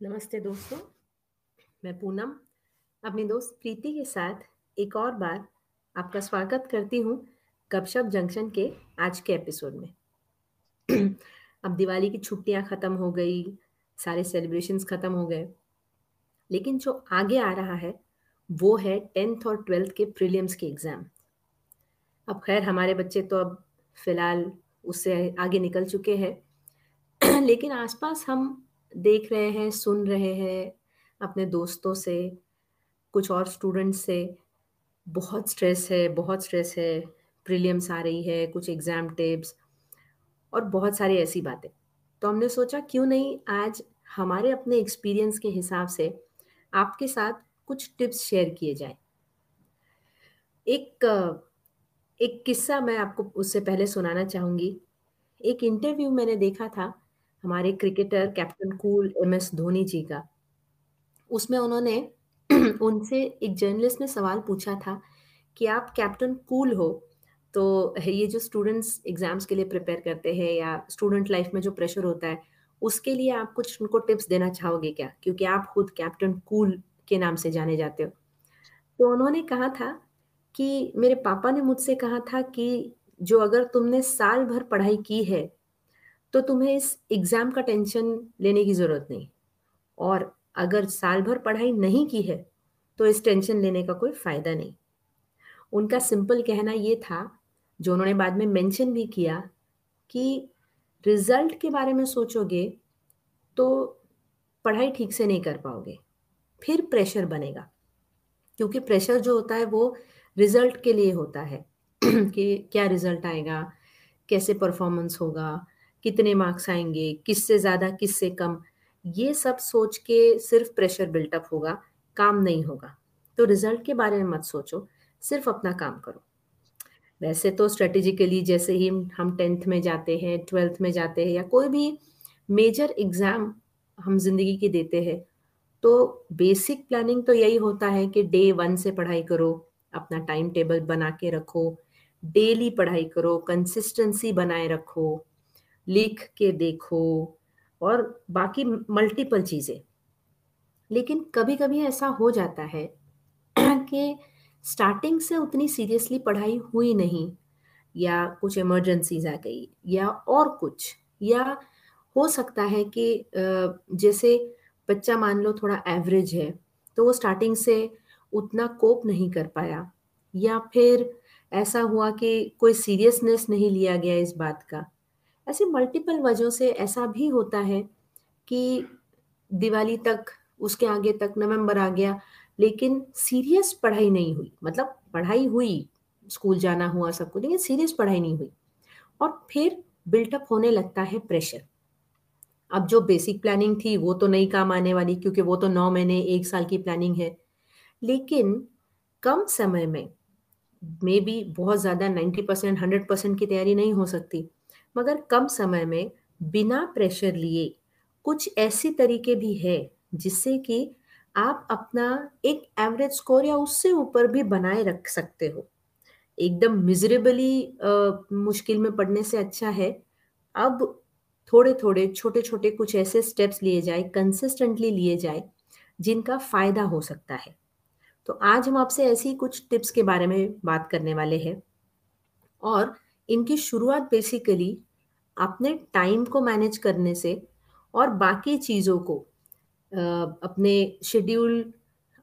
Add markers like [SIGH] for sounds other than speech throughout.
नमस्ते दोस्तों, मैं पूनम, अपनी दोस्त प्रीति के साथ एक और बार आपका स्वागत करती हूँ गपशप जंक्शन के आज के एपिसोड में। [CLEARS THROAT] अब दिवाली की छुट्टियाँ ख़त्म हो गई, सारे सेलिब्रेशंस ख़त्म हो गए, लेकिन जो आगे आ रहा है, वो है टेंथ और ट्वेल्थ के प्रीलियम्स के एग्ज़ाम अब खैर, हमारे बच्चे तो अब फ़िलहाल उससे आगे निकल चुके हैं, [CLEARS THROAT] लेकिन आसपास हम देख रहे हैं, सुन रहे हैं अपने दोस्तों से, कुछ और स्टूडेंट्स से। बहुत स्ट्रेस है, बहुत स्ट्रेस है। प्रीलियम्स आ रही है, कुछ एग्ज़ाम टिप्स और बहुत सारी ऐसी बातें। तो हमने सोचा, क्यों नहीं आज हमारे अपने एक्सपीरियंस के हिसाब से आपके साथ कुछ टिप्स शेयर किए जाए। एक एक किस्सा मैं आपको उससे पहले सुनाना चाहूँगी। एक इंटरव्यू मैंने देखा था हमारे cricketer captain cool M S Dhoni ji का। उसमें उन्होंने [CLEARS THROAT] उनसे एक जर्नलिस्ट ने सवाल पूछा था कि आप कैप्टन कूल हो? तो ये जो स्टूडेंट्स एग्ज़ाम्स के लिए प्रिपेयर करते हैं या स्टूडेंट लाइफ में जो प्रेशर होता है, उसके लिए आप कुछ उनको टिप्स देना चाहोगे क्या? क्योंकि आप खुद कैप्टन कूल के नाम से जाने जाते हो। तो उन्होंने कहा था कि मेरे पापा ने मुझसे कहा था कि जो अगर तुमने साल भर पढ़ाई की है तो तुम्हें इस एग्ज़ाम का टेंशन लेने की ज़रूरत नहीं। और अगर साल भर पढ़ाई नहीं की है तो इस टेंशन लेने का कोई फ़ायदा नहीं। उनका सिंपल कहना ये था, जो उन्होंने बाद में मेंशन भी किया, कि रिज़ल्ट के बारे में सोचोगे तो पढ़ाई ठीक से नहीं कर पाओगे। फिर प्रेशर बनेगा, क्योंकि प्रेशर जो होता है, वो रिज़ल्ट के लिए होता है। [CLEARS THROAT] कि क्या रिज़ल्ट आएगा, कैसे परफॉर्मेंस होगा कितने मार्क्स आएँगे, किससे ज़्यादा, किससे कम, ये सब सोच के सिर्फ़ प्रेशर बिल्टअप होगा, काम नहीं होगा। तो रिज़ल्ट के बारे में मत सोचो, सिर्फ़ अपना काम करो। वैसे तो स्ट्रेटेजिकली जैसे ही हम टेंथ में जाते हैं ट्वेल्थ में जाते हैं या कोई भी मेजर एग्ज़ाम हम ज़िंदगी की देते हैं तो बेसिक प्लानिंग तो यही होता है कि डे वन से पढ़ाई करो, अपना टाइम टेबल बना के रखो डेली पढ़ाई करो कंसिस्टेंसी बनाए रखो लिख के देखो और बाकी मल्टीपल चीज़ें। लेकिन कभी कभी ऐसा हो जाता है [CLEARS THROAT] कि स्टार्टिंग से उतनी सीरियसली पढ़ाई हुई नहीं, या कुछ इमरजेंसीज आ गई, या और कुछ, या हो सकता है कि जैसे बच्चा मान लो थोड़ा एवरेज है तो वो स्टार्टिंग से उतना कोप नहीं कर पाया, या फिर ऐसा हुआ कि कोई सीरियसनेस नहीं लिया गया इस बात का। ऐसे मल्टीपल वजहों से ऐसा भी होता है कि दिवाली तक, उसके आगे तक नवंबर आ गया, लेकिन सीरियस पढ़ाई नहीं हुई। मतलब पढ़ाई हुई, स्कूल जाना हुआ सबको लेकिन सीरियस पढ़ाई नहीं हुई। और फिर बिल्टअप होने लगता है प्रेशर अब जो बेसिक प्लानिंग थी, वो तो नहीं काम आने वाली, क्योंकि वो तो नौ महीने, एक साल की प्लानिंग है। लेकिन कम समय में मे बी बहुत ज़्यादा नाइन्टी परसेंट हंड्रेड परसेंट की तैयारी नहीं हो सकती। मगर कम समय में बिना प्रेशर लिए कुछ ऐसे तरीके भी है जिससे कि आप अपना एक एवरेज स्कोर या उससे ऊपर भी बनाए रख सकते हो। एकदम मिजरेबली मुश्किल में पड़ने से अच्छा है। अब थोड़े थोड़े छोटे छोटे कुछ ऐसे स्टेप्स लिए जाए कंसिस्टेंटली लिए जाए, जिनका फ़ायदा हो सकता है। तो आज हम आपसे ऐसी कुछ टिप्स के बारे में बात करने वाले हैं। और इनकी शुरुआत बेसिकली अपने टाइम को मैनेज करने से और बाकी चीज़ों को अपने शेड्यूल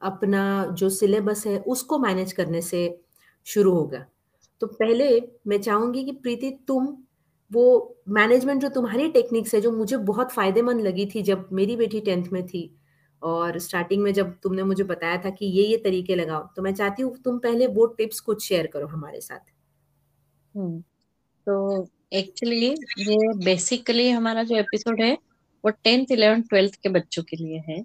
अपना जो सिलेबस है उसको मैनेज करने से शुरू होगा। तो पहले मैं चाहूँगी कि प्रीति तुम वो मैनेजमेंट जो तुम्हारी टेक्निक्स है, जो मुझे बहुत फ़ायदेमंद लगी थी जब मेरी बेटी टेंथ में थी और स्टार्टिंग में जब तुमने मुझे बताया था कि ये ये तरीके लगाओ तो मैं चाहती हूँ तुम पहले वो टिप्स कुछ शेयर करो हमारे साथ। हम्म। तो एक्चुअली ये बेसिकली हमारा जो एपिसोड है, वो टेंथ इलेवन ट्वेल्थ के बच्चों के लिए है।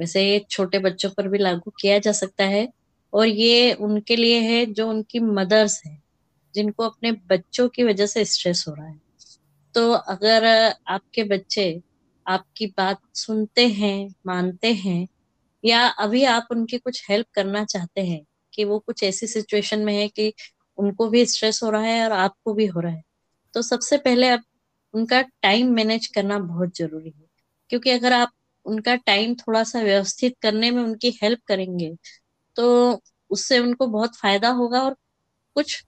वैसे ये छोटे बच्चों पर भी लागू किया जा सकता है और ये उनके लिए है जो उनकी मदर्स है, जिनको अपने बच्चों की वजह से स्ट्रेस हो रहा है। तो अगर आपके बच्चे आपकी बात सुनते हैं, मानते हैं, या अभी आप उनकी कुछ हेल्प करना चाहते हैं कि वो कुछ ऐसी सिचुएशन में है कि उनको भी स्ट्रेस हो रहा है और आपको भी हो रहा है। तो सबसे पहले आप उनका टाइम मैनेज करना बहुत ज़रूरी है। क्योंकि अगर आप उनका टाइम थोड़ा सा व्यवस्थित करने में उनकी हेल्प करेंगे तो उससे उनको बहुत फ़ायदा होगा और कुछ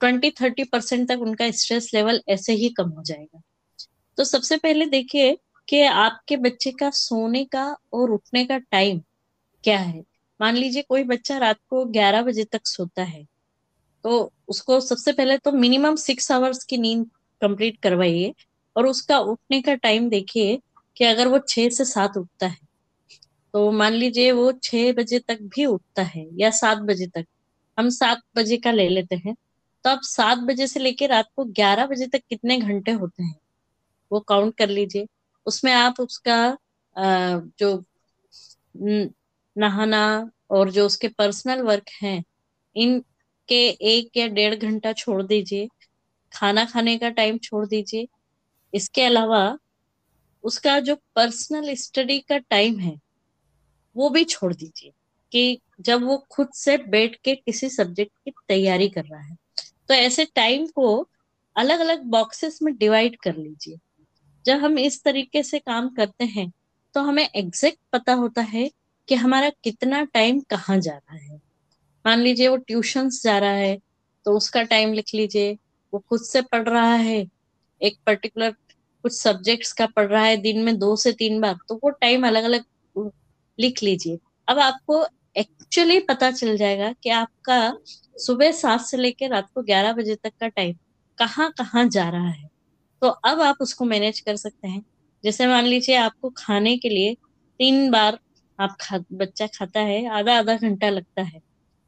ट्वेंटी थर्टी परसेंट तक उनका स्ट्रेस लेवल ऐसे ही कम हो जाएगा। तो सबसे पहले देखिए कि आपके बच्चे का सोने का और उठने का टाइम क्या है। मान लीजिए कोई बच्चा रात को 11 बजे तक सोता है। तो उसको सबसे पहले तो मिनिमम सिक्स आवर्स की नींद कंप्लीट करवाइए और उसका उठने का टाइम देखिए कि अगर वो छह से सात उठता है तो मान लीजिए वो छह बजे तक भी उठता है या सात बजे तक, हम सात बजे का ले लेते हैं तो आप सात बजे से लेकर रात को ग्यारह बजे तक कितने घंटे होते हैं, वो काउंट कर लीजिए। उसमें आप उसका जो नहाना और जो उसके पर्सनल वर्क हैं इनके एक या डेढ़ घंटा छोड़ दीजिए, खाना खाने का टाइम छोड़ दीजिए। इसके अलावा उसका जो पर्सनल स्टडी का टाइम है, वो भी छोड़ दीजिए कि जब वो खुद से बैठ के किसी सब्जेक्ट की तैयारी कर रहा है। तो ऐसे टाइम को अलग अलग बॉक्सेस में डिवाइड कर लीजिए। जब हम इस तरीके से काम करते हैं तो हमें एग्जैक्ट पता होता है कि हमारा कितना टाइम कहाँ जा रहा है। मान लीजिए वो ट्यूशंस जा रहा है तो उसका टाइम लिख लीजिए, वो खुद से पढ़ रहा है, एक पर्टिकुलर कुछ सब्जेक्ट्स का पढ़ रहा है, दिन में दो से तीन बार तो वो टाइम अलग अलग लिख लीजिए। अब आपको एक्चुअली पता चल जाएगा कि आपका सुबह सात से लेकर रात को ग्यारह बजे तक का टाइम कहाँ कहाँ जा रहा है। तो अब आप उसको मैनेज कर सकते हैं। जैसे मान लीजिए आपको खाने के लिए तीन बार आप खा, बच्चा खाता है आधा आधा घंटा लगता है।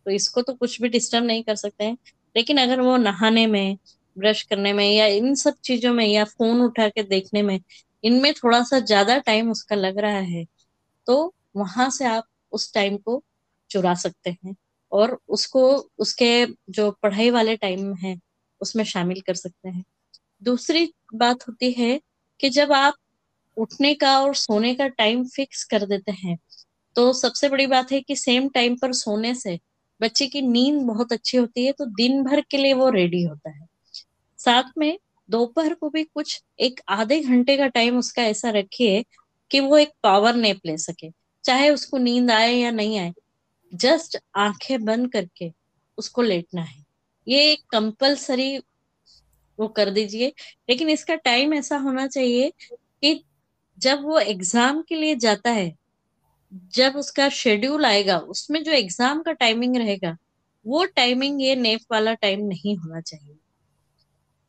तो इसको तो कुछ भी डिस्टर्ब नहीं कर सकते हैं। लेकिन अगर वो नहाने में ब्रश करने में या इन सब चीज़ों में या फ़ोन उठा के देखने में, इनमें थोड़ा सा ज़्यादा टाइम उसका लग रहा है तो वहाँ से आप उस टाइम को चुरा सकते हैं और उसको, उसके जो पढ़ाई वाले टाइम है, उसमें शामिल कर सकते हैं। दूसरी बात होती है कि जब आप उठने का और सोने का टाइम फिक्स कर देते हैं तो सबसे बड़ी बात है कि सेम टाइम पर सोने से बच्चे की नींद बहुत अच्छी होती है तो दिन भर के लिए वो रेडी होता है। साथ में दोपहर को भी कुछ, एक आधे घंटे का टाइम उसका ऐसा रखिए कि वो एक पावर नेप ले सके। चाहे उसको नींद आए या नहीं आए जस्ट आँखें बंद करके उसको लेटना है। ये एक कंपल्सरी वो कर दीजिए। लेकिन इसका टाइम ऐसा होना चाहिए कि जब वो एग्ज़ाम के लिए जाता है जब उसका शेड्यूल आएगा उसमें जो एग्ज़ाम का टाइमिंग रहेगा वो टाइमिंग ये नेप वाला टाइम नहीं होना चाहिए।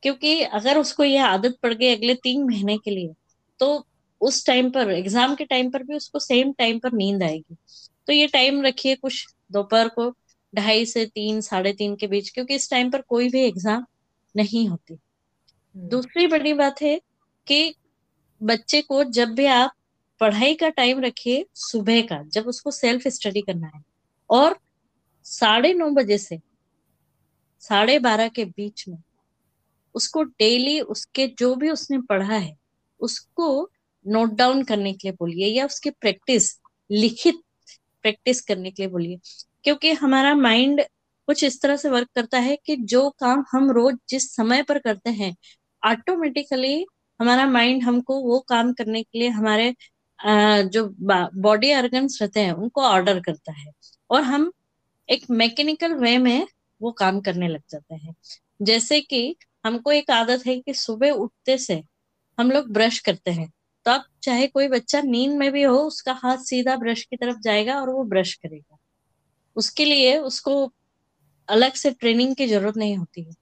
क्योंकि अगर उसको ये आदत पड़ गई अगले तीन महीने के लिए तो उस टाइम पर एग्ज़ाम के टाइम पर भी उसको सेम टाइम पर नींद आएगी। तो ये टाइम रखिए कुछ दोपहर को ढाई से तीन साढ़े तीन के बीच क्योंकि इस टाइम पर कोई भी एग्ज़ाम नहीं होती। हम्म। दूसरी बड़ी बात है कि बच्चे को जब भी आप पढ़ाई का टाइम रखिए सुबह का, जब उसको सेल्फ स्टडी करना है। और साढ़े नौ बजे से साढ़े बारह के बीच में उसको डेली उसके जो भी उसने पढ़ा है, उसको नोट डाउन करने के लिए बोलिए या उसकी प्रैक्टिस लिखित प्रैक्टिस करने के लिए बोलिए। क्योंकि हमारा माइंड कुछ इस तरह से वर्क करता है कि जो काम हम रोज जिस समय पर करते हैं ऑटोमेटिकली हमारा माइंड हमको वो काम करने के लिए, हमारे जो बॉडी ऑर्गन्स रहते हैं, उनको ऑर्डर करता है। और हम एक मैकेनिकल वे में वो काम करने लग जाते हैं। जैसे कि हमको एक आदत है कि सुबह उठते से हम लोग ब्रश करते हैं। तो अब चाहे कोई बच्चा नींद में भी हो, उसका हाथ सीधा ब्रश की तरफ़ जाएगा और वो ब्रश करेगा। उसके लिए उसको अलग से ट्रेनिंग की ज़रूरत नहीं होती है।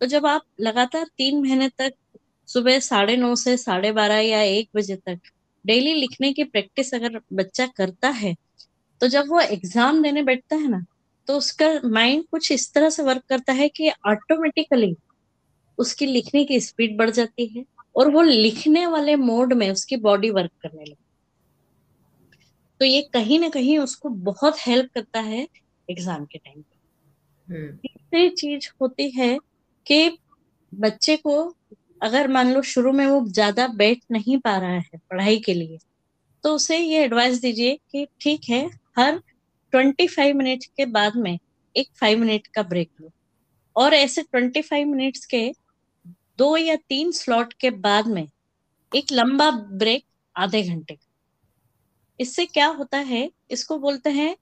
तो जब आप लगातार तीन महीने तक सुबह साढ़े नौ से साढ़े बारह या एक बजे तक डेली लिखने की प्रैक्टिस अगर बच्चा करता है तो जब वो एग्ज़ाम देने बैठता है ना तो उसका माइंड कुछ इस तरह से वर्क करता है कि ऑटोमेटिकली उसकी लिखने की स्पीड बढ़ जाती है और वो लिखने वाले मोड में उसकी बॉडी वर्क करने लगती तो ये कहीं ना कहीं उसको बहुत हेल्प करता है एग्ज़ाम के टाइम पे हम्म। तीसरी चीज़ होती है कि बच्चे को अगर मान लो शुरू में वो ज़्यादा बैठ नहीं पा रहा है पढ़ाई के लिए तो उसे ये एडवाइस दीजिए कि ठीक है, हर ट्वेंटी फाइव मिनट के बाद में एक फाइव मिनट का ब्रेक लो। और ऐसे ट्वेंटी फाइव मिनट्स के दो या तीन स्लॉट के बाद में एक लंबा ब्रेक आधे घंटे का। इससे क्या होता है, इसको बोलते हैं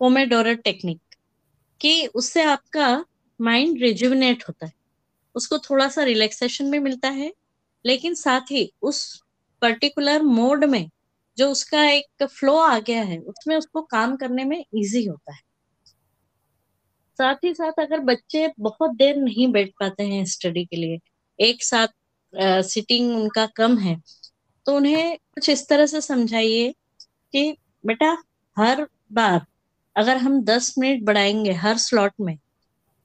पोमेडोरो टेक्निक कि उससे आपका माइंड रिजुविनेट होता है। उसको थोड़ा सा रिलैक्सेशन भी मिलता है, लेकिन साथ ही उस पर्टिकुलर मोड में जो उसका एक फ्लो आ गया है, उसमें उसको काम करने में इजी होता है। साथ ही साथ अगर बच्चे बहुत देर नहीं बैठ पाते हैं स्टडी के लिए, एक साथ सिटिंग उनका कम है तो उन्हें कुछ इस तरह से समझाइए कि बेटा, हर बार अगर हम दस मिनट बढ़ाएँगे हर स्लॉट में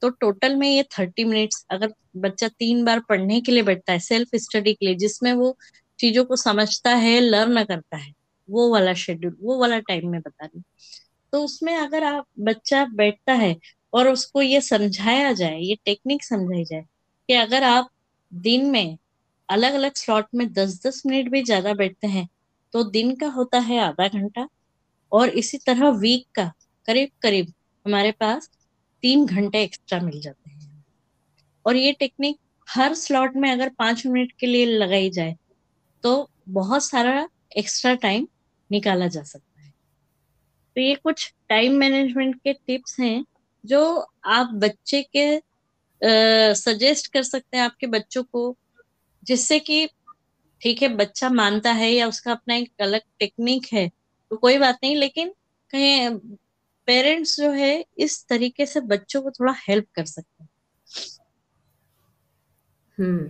तो टोटल में ये थर्टी मिनट्स अगर बच्चा तीन बार पढ़ने के लिए बैठता है सेल्फ स्टडी के लिए, जिसमें वो चीज़ों को समझता है लर्न करता है, वो वाला शेड्यूल वो वाला टाइम में बता रही तो उसमें अगर आप, बच्चा बैठता है और उसको ये समझाया जाए, ये टेक्निक समझाई जाए कि अगर आप दिन में अलग अलग स्लॉट में दस दस मिनट भी ज़्यादा बैठते हैं तो दिन का होता है आधा घंटा और इसी तरह वीक का करीब करीब हमारे पास तीन घंटे एक्स्ट्रा मिल जाते हैं। और ये टेक्निक हर स्लॉट में अगर पाँच मिनट के लिए लगाई जाए तो बहुत सारा एक्स्ट्रा टाइम निकाला जा सकता है। तो ये कुछ टाइम मैनेजमेंट के टिप्स हैं, जो आप बच्चे के सजेस्ट कर सकते हैं आपके बच्चों को, जिससे कि ठीक है, बच्चा मानता है या उसका अपना एक अलग टेक्निक है तो कोई बात नहीं, लेकिन कहीं पेरेंट्स जो है इस तरीके से बच्चों को थोड़ा हेल्प कर सकते हैं। हम्म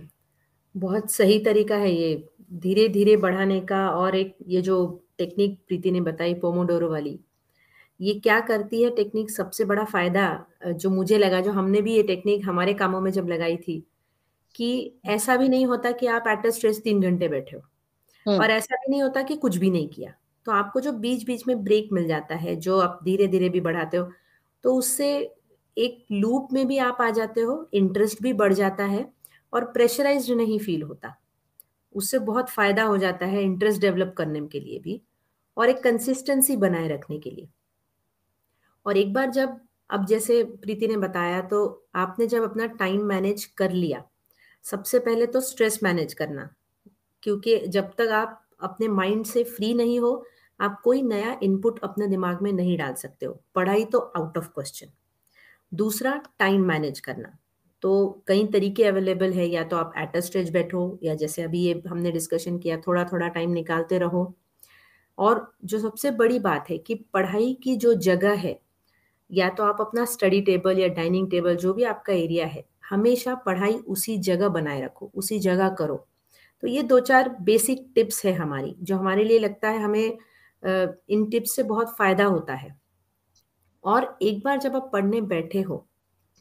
बहुत सही तरीका है ये। धीरे धीरे बढ़ाने का और एक ये जो टेक्निक प्रीति ने बताई पोमोडोरो वाली ये क्या करती है टेक्निक? सबसे बड़ा फ़ायदा जो मुझे लगा जो हमने भी ये टेक्निक हमारे कामों में जब लगाई थी कि ऐसा भी नहीं होता कि आप एट स्ट्रेस तीन घंटे बैठे हो। हम्म। और ऐसा भी नहीं होता कि कुछ भी नहीं किया। तो आपको जो बीच बीच में ब्रेक मिल जाता है, जो आप धीरे धीरे भी बढ़ाते हो तो उससे एक लूप में भी आप आ जाते हो इंटरेस्ट भी बढ़ जाता है और प्रेशराइज नहीं फील होता। उससे बहुत फ़ायदा हो जाता है इंटरेस्ट डेवलप करने के लिए भी और एक कंसिस्टेंसी बनाए रखने के लिए। और एक बार जब, अब जैसे प्रीति ने बताया तो आपने जब अपना टाइम मैनेज कर लिया, सबसे पहले तो स्ट्रेस मैनेज करना, क्योंकि जब तक आप अपने माइंड से फ्री नहीं हो आप कोई नया इनपुट अपने दिमाग में नहीं डाल सकते हो। पढ़ाई तो आउट ऑफ़ क्वेश्चन दूसरा टाइम मैनेज करना। तो कई तरीके अवेलेबल है, या तो आप एट अ स्टेज बैठो, या जैसे अभी ये हमने डिस्कशन किया थोड़ा थोड़ा टाइम निकालते रहो। और जो सबसे बड़ी बात है कि पढ़ाई की जो जगह है, या तो आप अपना स्टडी टेबल या डाइनिंग टेबल जो भी आपका एरिया है, हमेशा पढ़ाई उसी जगह बनाए रखो, उसी जगह करो। तो ये दो चार बेसिक टिप्स है हमारी, जो हमारे लिए लगता है हमें इन टिप्स से बहुत फ़ायदा होता है। और एक बार जब आप पढ़ने बैठे हो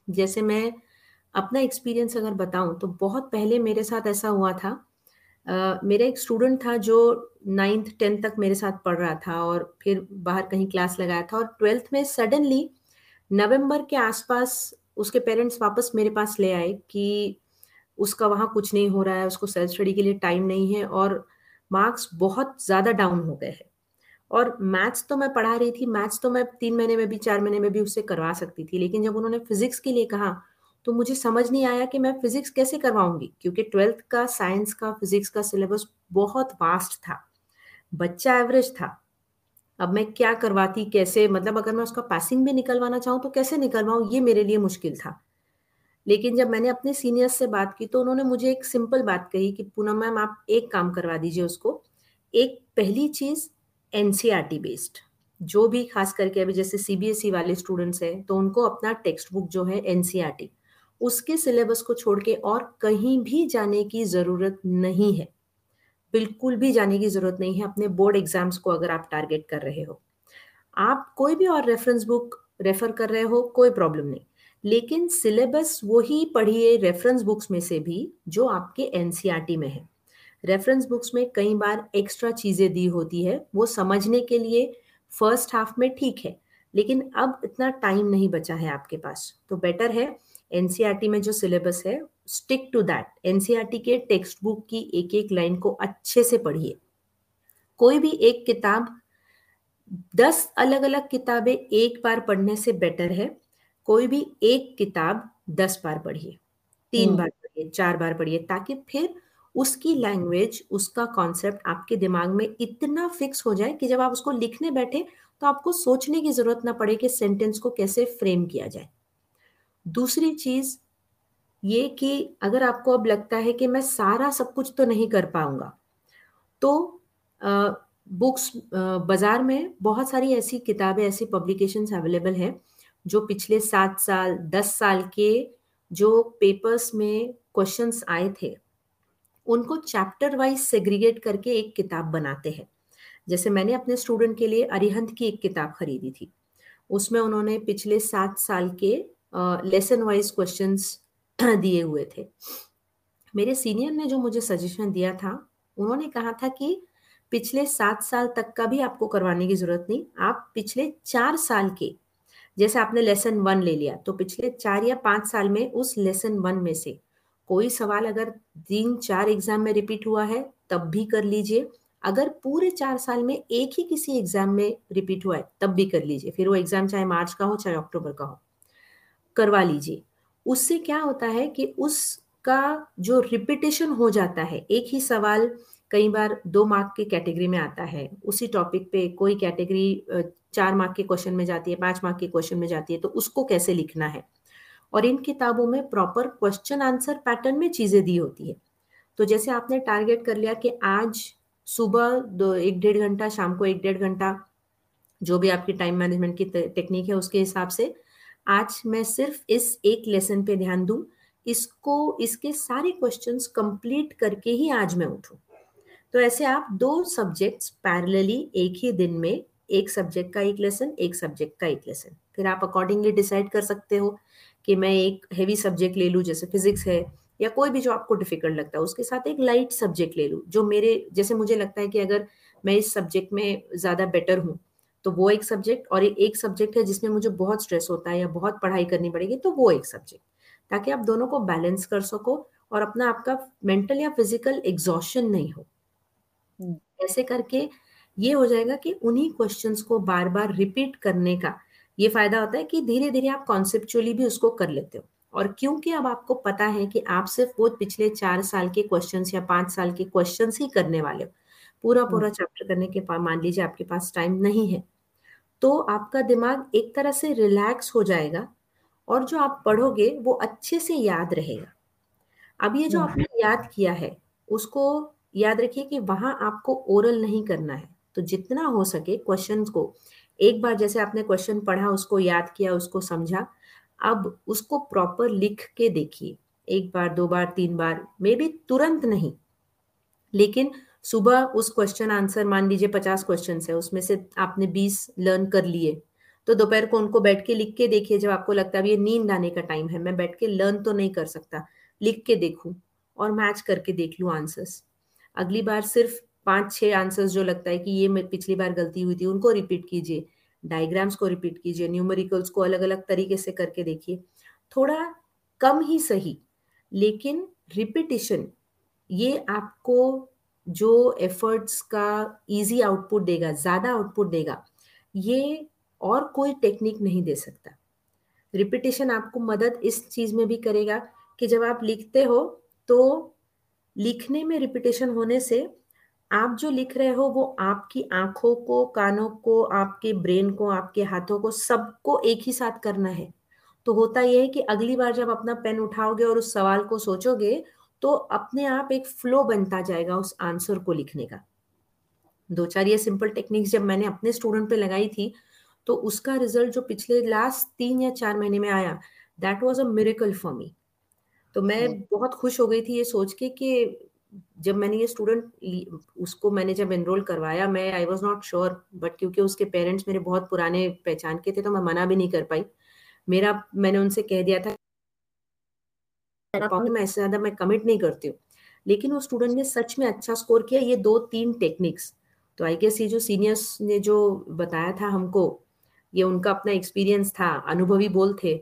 जैसे मैं अपना एक्सपीरियंस अगर बताऊँ तो बहुत पहले मेरे साथ ऐसा हुआ था। uh, मेरा एक स्टूडेंट था जो नाइन्थ टेंथ तक मेरे साथ पढ़ रहा था और फिर बाहर कहीं क्लास लगाया था और ट्वेल्थ में सडनली नवंबर के आसपास उसके पेरेंट्स वापस मेरे पास ले आए कि उसका वहाँ कुछ नहीं हो रहा है उसको सेल्फ स्टडी के लिए टाइम नहीं है और मार्क्स बहुत ज़्यादा डाउन हो गए हैं। और मैथ्स तो मैं पढ़ा रही थी, मैथ्स तो मैं तीन महीने में भी, चार महीने में भी उससे करवा सकती थी, लेकिन जब उन्होंने फिजिक्स के लिए कहा तो मुझे समझ नहीं आया कि मैं फिजिक्स कैसे करवाऊँगी, क्योंकि ट्वेल्थ का साइंस का, फिजिक्स का सिलेबस बहुत वास्ट था, बच्चा एवरेज था। अब मैं क्या करवाती, कैसे मतलब अगर मैं उसका पासिंग भी निकलवाना चाहूँ तो कैसे निकलवाऊँ, ये मेरे लिए मुश्किल था। लेकिन जब मैंने अपने सीनियर्स से बात की तो उन्होंने मुझे एक सिंपल बात कही कि, पूनम मैम, आप एक काम करवा दीजिए उसको, एक पहली चीज़ एनसीआरटी बेस्ड जो भी खास करके अभी जैसे सीबीएसई e वाले स्टूडेंट्स हैं तो उनको अपना टेक्स्ट बुक जो है एनसीआरटी उसके सिलेबस को छोड़ के और कहीं भी जाने की ज़रूरत नहीं है। बिल्कुल भी जाने की ज़रूरत नहीं है, अपने बोर्ड एग्ज़ाम्स को अगर आप टारगेट कर रहे हो। आप कोई भी और रेफरेंस बुक रेफर कर रहे हो, कोई प्रॉब्लम नहीं। लेकिन सिलेबस वही पढ़िए रेफरेंस बुक्स में से भी, जो आपके एनसीईआरटी में है। रेफरेंस बुक्स में कई बार एक्स्ट्रा चीज़ें दी होती है वो समझने के लिए फ़र्स्ट हाफ़ में ठीक है लेकिन अब इतना टाइम नहीं बचा है आपके पास। तो बेटर है एनसीईआरटी में जो सिलेबस है स्टिक टू दैट एनसीईआरटी के टेक्स्ट बुक की एक एक लाइन को अच्छे से पढ़िए। कोई भी एक किताब दस अलग अलग किताबें एक बार पढ़ने से बेटर है। कोई भी एक किताब दस बार पढ़िए तीन हम्म। बार पढ़िए चार बार पढ़िए ताकि फिर उसकी लैंग्वेज उसका कॉन्सेप्ट आपके दिमाग में इतना फिक्स हो जाए कि जब आप उसको लिखने बैठे तो आपको सोचने की ज़रूरत ना पड़े कि सेंटेंस को कैसे फ्रेम किया जाए। दूसरी चीज़ ये कि अगर आपको अब लगता है कि मैं सारा सब कुछ तो नहीं कर पाऊँगा तो बुक्स बाज़ार में बहुत सारी ऐसी किताबें, ऐसी पब्लिकेशंस अवेलेबल हैं, जो पिछले सात साल, दस साल के जो पेपर्स में क्वेश्चंस आए थे। उनको चैप्टर वाइज सेग्रीगेट करके एक किताब बनाते हैं। जैसे मैंने अपने स्टूडेंट के लिए अरिहंत की एक किताब खरीदी थी। उसमें उन्होंने पिछले सात साल के लेसन वाइज क्वेश्चंस दिए हुए थे। मेरे सीनियर ने जो मुझे सजेशन दिया था, उन्होंने कहा था कि पिछले सात साल तक का भी आपको करवाने की ज़रूरत नहीं, आप पिछले चार साल के, जैसे आपने लेसन वन ले लिया तो पिछले चार या पाँच साल में उस लेसन वन में से कोई सवाल अगर तीन चार एग्ज़ाम में रिपीट हुआ है, तब भी कर लीजिए। अगर पूरे चार साल में एक ही किसी एग्ज़ाम में रिपीट हुआ है, तब भी कर लीजिए। फिर वो एग्ज़ाम चाहे मार्च का हो, चाहे अक्टूबर का हो, करवा लीजिए। उससे क्या होता है कि उसका जो रिपीटेशन हो जाता है, एक ही सवाल कई बार दो मार्क की कैटेगरी में आता है। उसी टॉपिक पे कोई कैटेगरी चार मार्क के क्वेश्चन में जाती है, पाँच मार्क के क्वेश्चन में जाती है तो उसको कैसे लिखना है? और इन किताबों में प्रॉपर क्वेश्चन आंसर पैटर्न में चीज़ें दी होती है। तो जैसे आपने टारगेट कर लिया कि आज सुबह दो, एक डेढ़ घंटा, शाम को एक डेढ़ घंटा, जो भी आपकी टाइम मैनेजमेंट की टेक्निक है, उसके हिसाब से आज मैं सिर्फ़ इस एक लेसन पे ध्यान दूँ, इसको, इसके सारे क्वेश्चंस कंप्लीट करके ही आज मैं उठूं। तो ऐसे आप दो सब्जेक्ट्स पैरेलली एक ही दिन में, एक सब्जेक्ट का एक लेसन एक सब्जेक्ट का एक लेसन फिर आप अकॉर्डिंगली डिसाइड कर सकते हो कि मैं एक हैवी सब्जेक्ट ले लूँ जैसे फिजिक्स है या कोई भी जो आपको डिफ़िकल्ट लगता है उसके साथ एक लाइट सब्जेक्ट ले लूँ जो मेरे जैसे मुझे लगता है कि अगर मैं इस सब्जेक्ट में ज़्यादा बेटर हूँ तो वो एक सब्जेक्ट और एक सब्जेक्ट है जिसमें मुझे बहुत स्ट्रेस होता है या बहुत पढ़ाई करनी पड़ेगी तो वो एक सब्जेक्ट ताकि आप दोनों को बैलेंस कर सको और अपना आपका मेंटल या फ़िज़िकल एग्जॉशन नहीं हो हम्म। ऐसे करके ये हो जाएगा कि उन्हीं क्वेश्चंस को बार बार रिपीट करने का ये फ़ायदा होता है कि धीरे धीरे आप कॉन्सेप्चुअली भी उसको कर लेते हो। और क्योंकि अब आपको पता है कि आप सिर्फ़ वो पिछले चार साल के क्वेश्चंस या पाँच साल के क्वेश्चंस ही करने वाले हो। पूरा पूरा चैप्टर करने के मान लीजिए आपके पास टाइम नहीं है तो आपका दिमाग एक तरह से रिलैक्स हो जाएगा और जो आप पढ़ोगे वो अच्छे से याद रहेगा। अब ये जो हम्म। आपने याद किया है उसको याद रखिए कि वहाँ आपको ओरल नहीं करना है। तो जितना हो सके क्वेश्चन को एक बार जैसे आपने क्वेश्चन पढ़ा, उसको याद किया, उसको समझा, अब उसको प्रॉपर लिख के देखिए। एक बार, दो बार, तीन बार मे बी तुरंत नहीं, लेकिन सुबह उस क्वेश्चन आंसर मान लीजिए पचास क्वेश्चन है, उसमें से आपने बीस लर्न कर लिए तो दोपहर को उनको बैठ के लिख के देखिए, जब आपको लगता है ये नींद आने का टाइम है, मैं बैठ के लर्न तो नहीं कर सकता, लिख के देखूँ और मैच करके देख लूँ आंसर्स अगली बार सिर्फ़ पाँच छह आंसर्स जो लगता है कि ये पिछली बार गलती हुई थी, उनको रिपीट कीजिए। डायग्राम्स को रिपीट कीजिए न्यूमेरिकल्स को अलग अलग तरीके से करके देखिए। थोड़ा कम ही सही, लेकिन रिपीटिशन ये आपको जो एफर्ट्स का इजी आउटपुट देगा, ज़्यादा आउटपुट देगा, ये और कोई टेक्निक नहीं दे सकता। रिपीटिशन आपको मदद इस चीज़ में भी करेगा कि जब आप लिखते हो तो लिखने में रिपीटेशन होने से आप जो लिख रहे हो वो आपकी आँखों को कानों को आपके ब्रेन को आपके हाथों को सबको एक ही साथ करना है। तो होता यह है कि अगली बार जब अपना पेन उठाओगे और उस सवाल को सोचोगे तो अपने आप एक फ्लो बनता जाएगा उस आंसर को लिखने का। दो चार ये सिंपल टेक्निक्स जब मैंने अपने स्टूडेंट पे लगाई थी तो उसका रिज़ल्ट जो पिछले लास्ट तीन या चार महीने में आया that was a miracle for me तो मैं बहुत खुश हो गई थी ये सोच के कि जब मैंने ये स्टूडेंट उसको मैंने जब एनरोल करवाया मैं I was not sure but क्योंकि उसके पेरेंट्स मेरे बहुत पुराने पहचान के थे तो मैं मना भी नहीं कर पाई। मेरा मैंने उनसे कह दिया था मैं ऐसे ज़्यादा मैं कमिट नहीं करती हूँ। लेकिन वो स्टूडेंट ने सच में अच्छा स्कोर किया ये दो तीन टेक्निक्स तो आई गेस ये जो सीनियर्स ने जो बताया था हमको ये उनका अपना एक्सपीरियंस था अनुभवी बोल थे।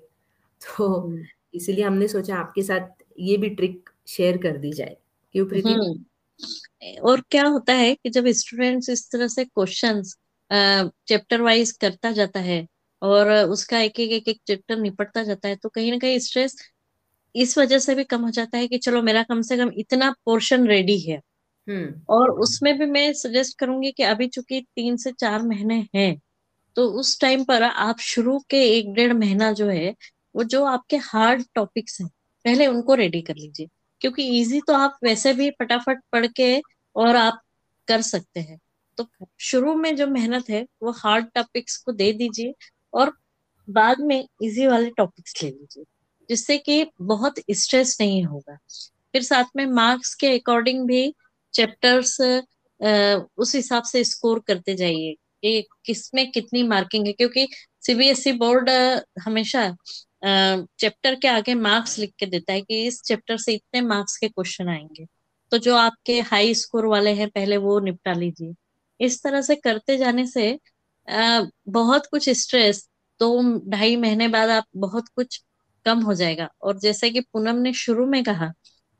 तो हम्म। इसीलिए हमने सोचा आपके साथ ये भी ट्रिक शेयर कर दी जाए। क्यों प्रीति हम्म। और क्या होता है कि जब स्टूडेंट्स इस तरह से क्वेश्चंस चैप्टर वाइज करता जाता है और उसका एक एक एक एक चैप्टर निपटता जाता है तो कहीं ना कहीं स्ट्रेस इस वजह से भी कम हो जाता है कि चलो मेरा कम से कम इतना पोर्शन रेडी है। हम्म। और उसमें भी मैं सजेस्ट करूँगी कि अभी चूँकि तीन से चार महीने हैं तो उस टाइम पर आप शुरू के एक डेढ़ महीना जो है वो जो आपके हार्ड टॉपिक्स हैं पहले उनको रेडी कर लीजिए। क्योंकि इजी तो आप वैसे भी फटाफट पढ़ के और आप कर सकते हैं। तो शुरू में जो मेहनत है, वो हार्ड टॉपिक्स को दे दीजिए और बाद में इजी वाले टॉपिक्स ले लीजिए, जिससे कि बहुत स्ट्रेस नहीं होगा। फिर साथ में मार्क्स के अकॉर्डिंग भी चैप्टर्स उस हिसाब से स्कोर करते जाइए कि किसमें कितनी मार्किंग है, क्योंकि सीबीएसई बोर्ड हमेशा चैप्टर के आगे मार्क्स लिख के देता है कि इस चैप्टर से इतने मार्क्स के क्वेश्चन आएँगे। तो जो आपके हाई स्कोर वाले हैं, पहले वो निपटा लीजिए। इस तरह से करते जाने से बहुत कुछ स्ट्रेस दो ढाई महीने बाद आप बहुत कुछ कम हो जाएगा। और जैसे कि पूनम ने शुरू में कहा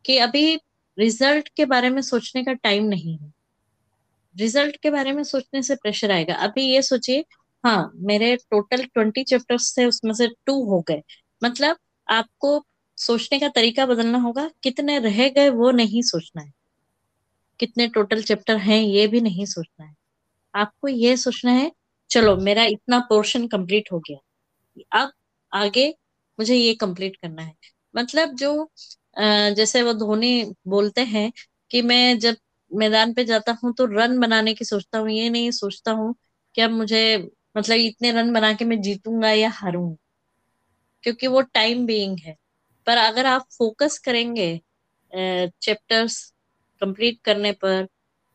कि अभी रिज़ल्ट के बारे में सोचने का टाइम नहीं है। रिज़ल्ट के बारे में सोचने से प्रेशर आएगा। अभी ये सोचिए हाँ मेरे टोटल ट्वेंटी चैप्टर्स थे, उसमें से टू हो गए। मतलब आपको सोचने का तरीका बदलना होगा, कितने रह गए वो नहीं सोचना है। कितने टोटल चैप्टर हैं, ये भी नहीं सोचना है। आपको ये सोचना है, चलो, मेरा इतना पोर्शन कंप्लीट हो गया। अब आगे मुझे ये कंप्लीट करना है। मतलब जो जैसे वो धोनी बोलते हैं कि मैं जब मैदान पे जाता हूँ तो रन बनाने की सोचता हूँ, ये नहीं सोचता हूँ कि अब मुझे मतलब इतने रन बना के मैं जीतूँगा या हारूँगा? क्योंकि वो टाइम बीइंग है। पर अगर आप फोकस करेंगे चैप्टर्स कंप्लीट करने पर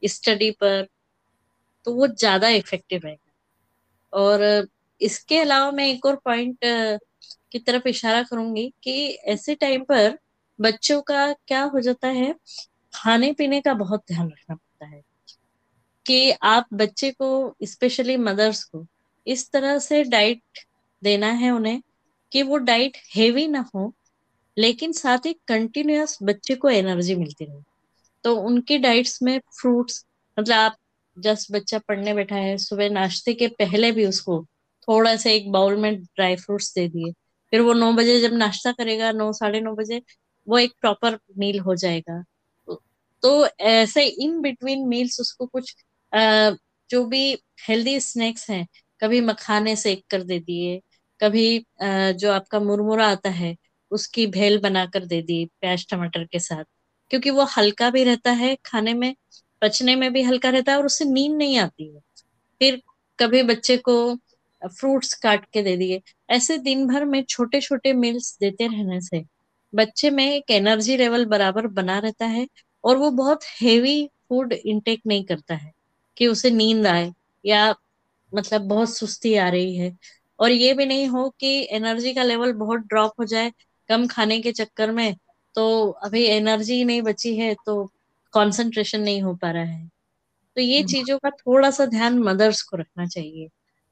स्टडी पर तो वो ज़्यादा इफ़ेक्टिव रहेगा। और इसके अलावा मैं एक और पॉइंट की तरफ़ इशारा करूँगी कि ऐसे टाइम पर बच्चों का क्या हो जाता है? खाने पीने का बहुत ध्यान रखना पड़ता है। कि आप बच्चे को स्पेशली मदर्स को इस तरह से डाइट देना है उन्हें कि वो डाइट हेवी ना हो लेकिन साथ ही कंटिन्यूस बच्चे को एनर्जी मिलती रहे। तो उनकी डाइट्स में फ्रूट्स मतलब आप जस्ट बच्चा पढ़ने बैठा है सुबह नाश्ते के पहले भी उसको थोड़ा सा एक बाउल में ड्राई फ्रूट्स दे दिए। फिर वो नौ बजे जब नाश्ता करेगा नौ साढ़े नौ बजे वो एक प्रॉपर मील हो जाएगा। तो ऐसे इन बिटवीन मील्स उसको कुछ आ, जो भी हेल्दी स्नैक्स हैं कभी मखाने सेक कर दे दिए, कभी जो आपका मुरमुरा आता है, उसकी भेल बनाकर दे दी प्याज टमाटर के साथ। क्योंकि वो हल्का भी रहता है खाने में, पचने में भी हल्का रहता है और उससे नींद नहीं आती है। फिर कभी बच्चे को फ्रूट्स काट के दे दिए। ऐसे दिन भर में छोटे छोटे मील्स देते रहने से बच्चे में एक एनर्जी लेवल बराबर बना रहता है और वो बहुत हेवी फ़ूड इंटेक नहीं करता है कि उसे नींद आए या मतलब बहुत सुस्ती आ रही है और ये भी नहीं हो कि एनर्जी का लेवल बहुत ड्रॉप हो जाए कम खाने के चक्कर में तो अभी एनर्जी नहीं बची है तो कंसंट्रेशन नहीं हो पा रहा है तो ये हम्म। चीज़ों का थोड़ा सा ध्यान मदर्स को रखना चाहिए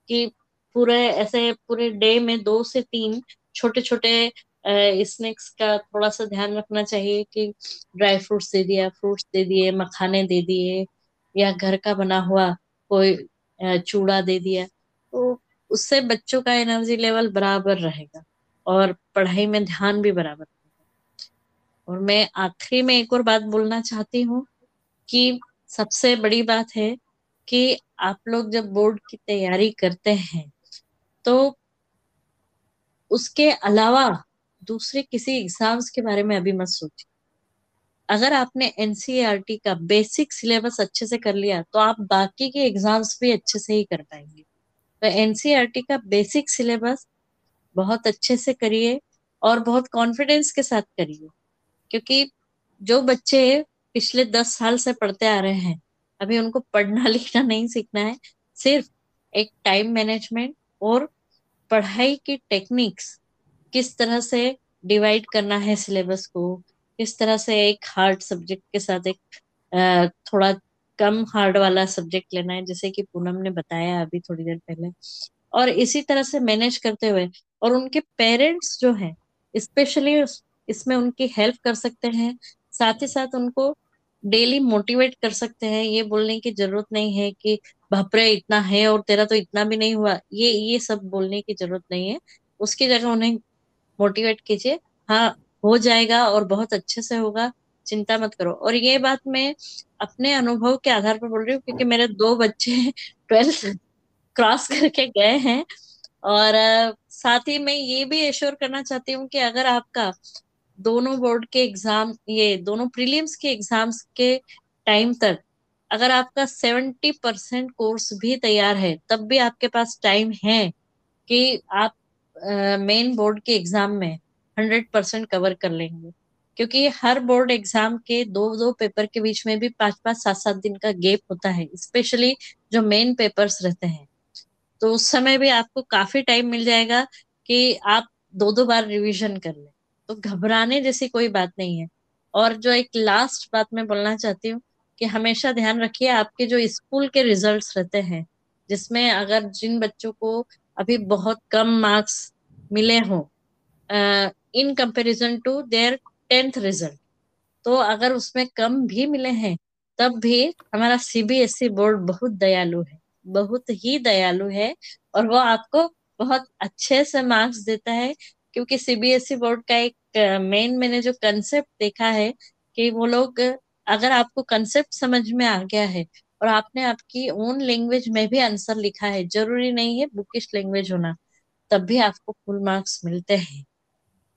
कि पूरे ऐसे पूरे डे में दो से तीन छोटे छोटे स्नैक्स का थोड़ा सा ध्यान रखना चाहिए कि ड्राई फ्रूट्स दे दिया फ्रूट्स दे दिए मखाने दे दिए या घर का बना हुआ कोई चूड़ा दे दिया तो उससे बच्चों का एनर्जी लेवल बराबर रहेगा और पढ़ाई में ध्यान भी बराबर रहेगा। और मैं आखिरी में एक और बात बोलना चाहती हूँ कि सबसे बड़ी बात है कि आप लोग जब बोर्ड की तैयारी करते हैं तो उसके अलावा दूसरे किसी एग्ज़ाम्स के बारे में अभी मत सोचिए। अगर आपने एनसीईआरटी का बेसिक सिलेबस अच्छे से कर लिया तो आप बाकी के एग्ज़ाम्स भी अच्छे से ही कर पाएँगे। तो एनसीईआरटी का बेसिक सिलेबस बहुत अच्छे से करिए और बहुत कॉन्फिडेंस के साथ करिए। क्योंकि जो बच्चे पिछले दस साल से पढ़ते आ रहे हैं, अभी उनको पढ़ना [LAUGHS] लिखना नहीं सीखना है, सिर्फ़ एक टाइम मैनेजमेंट और पढ़ाई की टेक्निक्स किस तरह से डिवाइड करना है सिलेबस को किस तरह से एक हार्ड सब्जेक्ट के साथ एक थोड़ा कम हार्ड वाला सब्जेक्ट लेना है, जैसे कि पूनम ने बताया अभी थोड़ी देर पहले। और इसी तरह से मैनेज करते हुए और उनके पेरेंट्स जो है स्पेशली इसमें उनकी हेल्प कर सकते हैं, साथ ही साथ उनको डेली मोटिवेट कर सकते हैं। ये बोलने की ज़रूरत नहीं है कि भपरे इतना है और तेरा तो इतना भी नहीं हुआ। ये ये सब बोलने की ज़रूरत नहीं है। उसकी जगह उन्हें मोटिवेट कीजिए। हाँ हो जाएगा और बहुत अच्छे से होगा, चिंता मत करो। और ये बात मैं अपने अनुभव के आधार पर बोल रही हूँ, क्योंकि मेरे दो बच्चे [LAUGHS] ट्वेल्थ क्रॉस करके गए हैं। और साथ ही मैं ये भी एश्योर करना चाहती हूँ कि अगर आपका दोनों बोर्ड के एग्ज़ाम ये दोनों प्रीलिम्स के एग्ज़ाम्स के टाइम तक अगर आपका सेवेंटी परसेंट कोर्स भी तैयार है, तब भी आपके पास टाइम है कि आप मेन बोर्ड के एग्ज़ाम में हंड्रेड परसेंट कवर कर लेंगे। क्योंकि हर बोर्ड एग्ज़ाम के दो दो पेपर के बीच में भी पाँच पाँच, सात सात दिन का गैप होता है, स्पेशली जो मेन पेपर्स रहते हैं। तो उस समय भी आपको काफ़ी टाइम मिल जाएगा कि आप दो दो बार रिवीजन कर लें। तो घबराने जैसी कोई बात नहीं है। और जो एक लास्ट बात मैं बोलना चाहती हूँ कि हमेशा ध्यान रखिए, आपके जो स्कूल के रिजल्ट्स रहते हैं, जिसमें अगर जिन बच्चों को अभी बहुत कम मार्क्स मिले हों in comparison to their tenth result तो अगर उसमें कम भी मिले हैं, तब भी हमारा सीबीएसई बोर्ड बहुत दयालु है, बहुत ही दयालु है और वो आपको बहुत अच्छे से मार्क्स देता है क्योंकि सीबीएसई बोर्ड का एक मेन मैंने जो कंसेप्ट देखा है कि वो लोग, अगर आपको कंसेप्ट समझ में आ गया है और आपने आपकी ओन लैंग्वेज में भी आंसर लिखा है, ज़रूरी नहीं है बुकिश लैंग्वेज होना, तब भी आपको फुल मार्क्स मिलते हैं।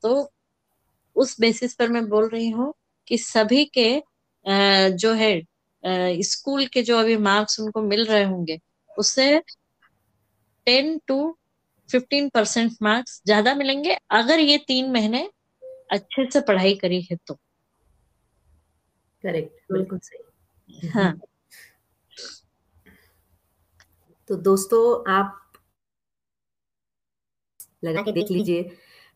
तो उस बेसिस पर मैं बोल रही हूँ कि सभी के जो है स्कूल के जो अभी मार्क्स उनको मिल रहे होंगे उससे ten to fifteen percent marks ज़्यादा मिलेंगे अगर ये तीन महीने अच्छे से पढ़ाई करी है तो। करेक्ट बिल्कुल सही। हाँ। तो दोस्तों आप लगा के देख लीजिए।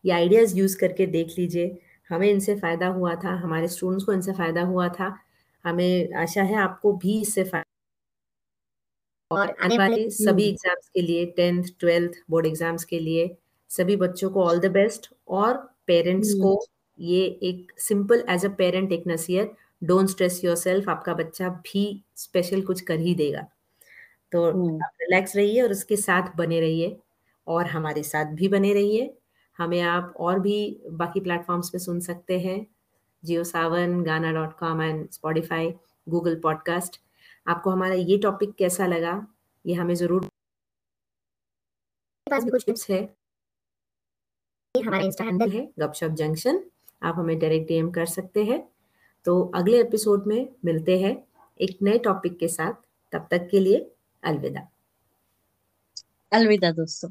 ये आइडियाज़ यूज़ करके देख लीजिए। हमें इनसे फ़ायदा हुआ था हमारे स्टूडेंट्स को इनसे फ़ायदा हुआ था। हमें आशा है आपको भी इससे फ़ायदा और आने वाले सभी एग्ज़ाम्स के लिए टेंथ ट्वेल्थ बोर्ड एग्ज़ाम्स के लिए सभी बच्चों को ऑल द बेस्ट और पेरेंट्स को ये एक सिंपल एज अ पेरेंट एक नसीहत डोंट स्ट्रेस योर सेल्फ आपका बच्चा भी स्पेशल कुछ कर ही देगा। तो आप रिलैक्स रहिए और उसके साथ बने रहिए। और हमारे साथ भी बने रहिए। हमें आप और भी बाकी प्लेटफॉर्म्स पे सुन सकते हैं। Jio Saavn Gaana dot com and Spotify Google podcast आपको हमारा ये टॉपिक कैसा लगा ये हमें ज़रूर पास भी कुछ टिप्स है। हमारा इंस्टा हैंडल है गपशप जंक्शन आप हमें डायरेक्ट डीएम कर सकते हैं। तो अगले एपिसोड में मिलते हैं एक नए टॉपिक के साथ। तब तक के लिए अलविदा। अलविदा दोस्तों।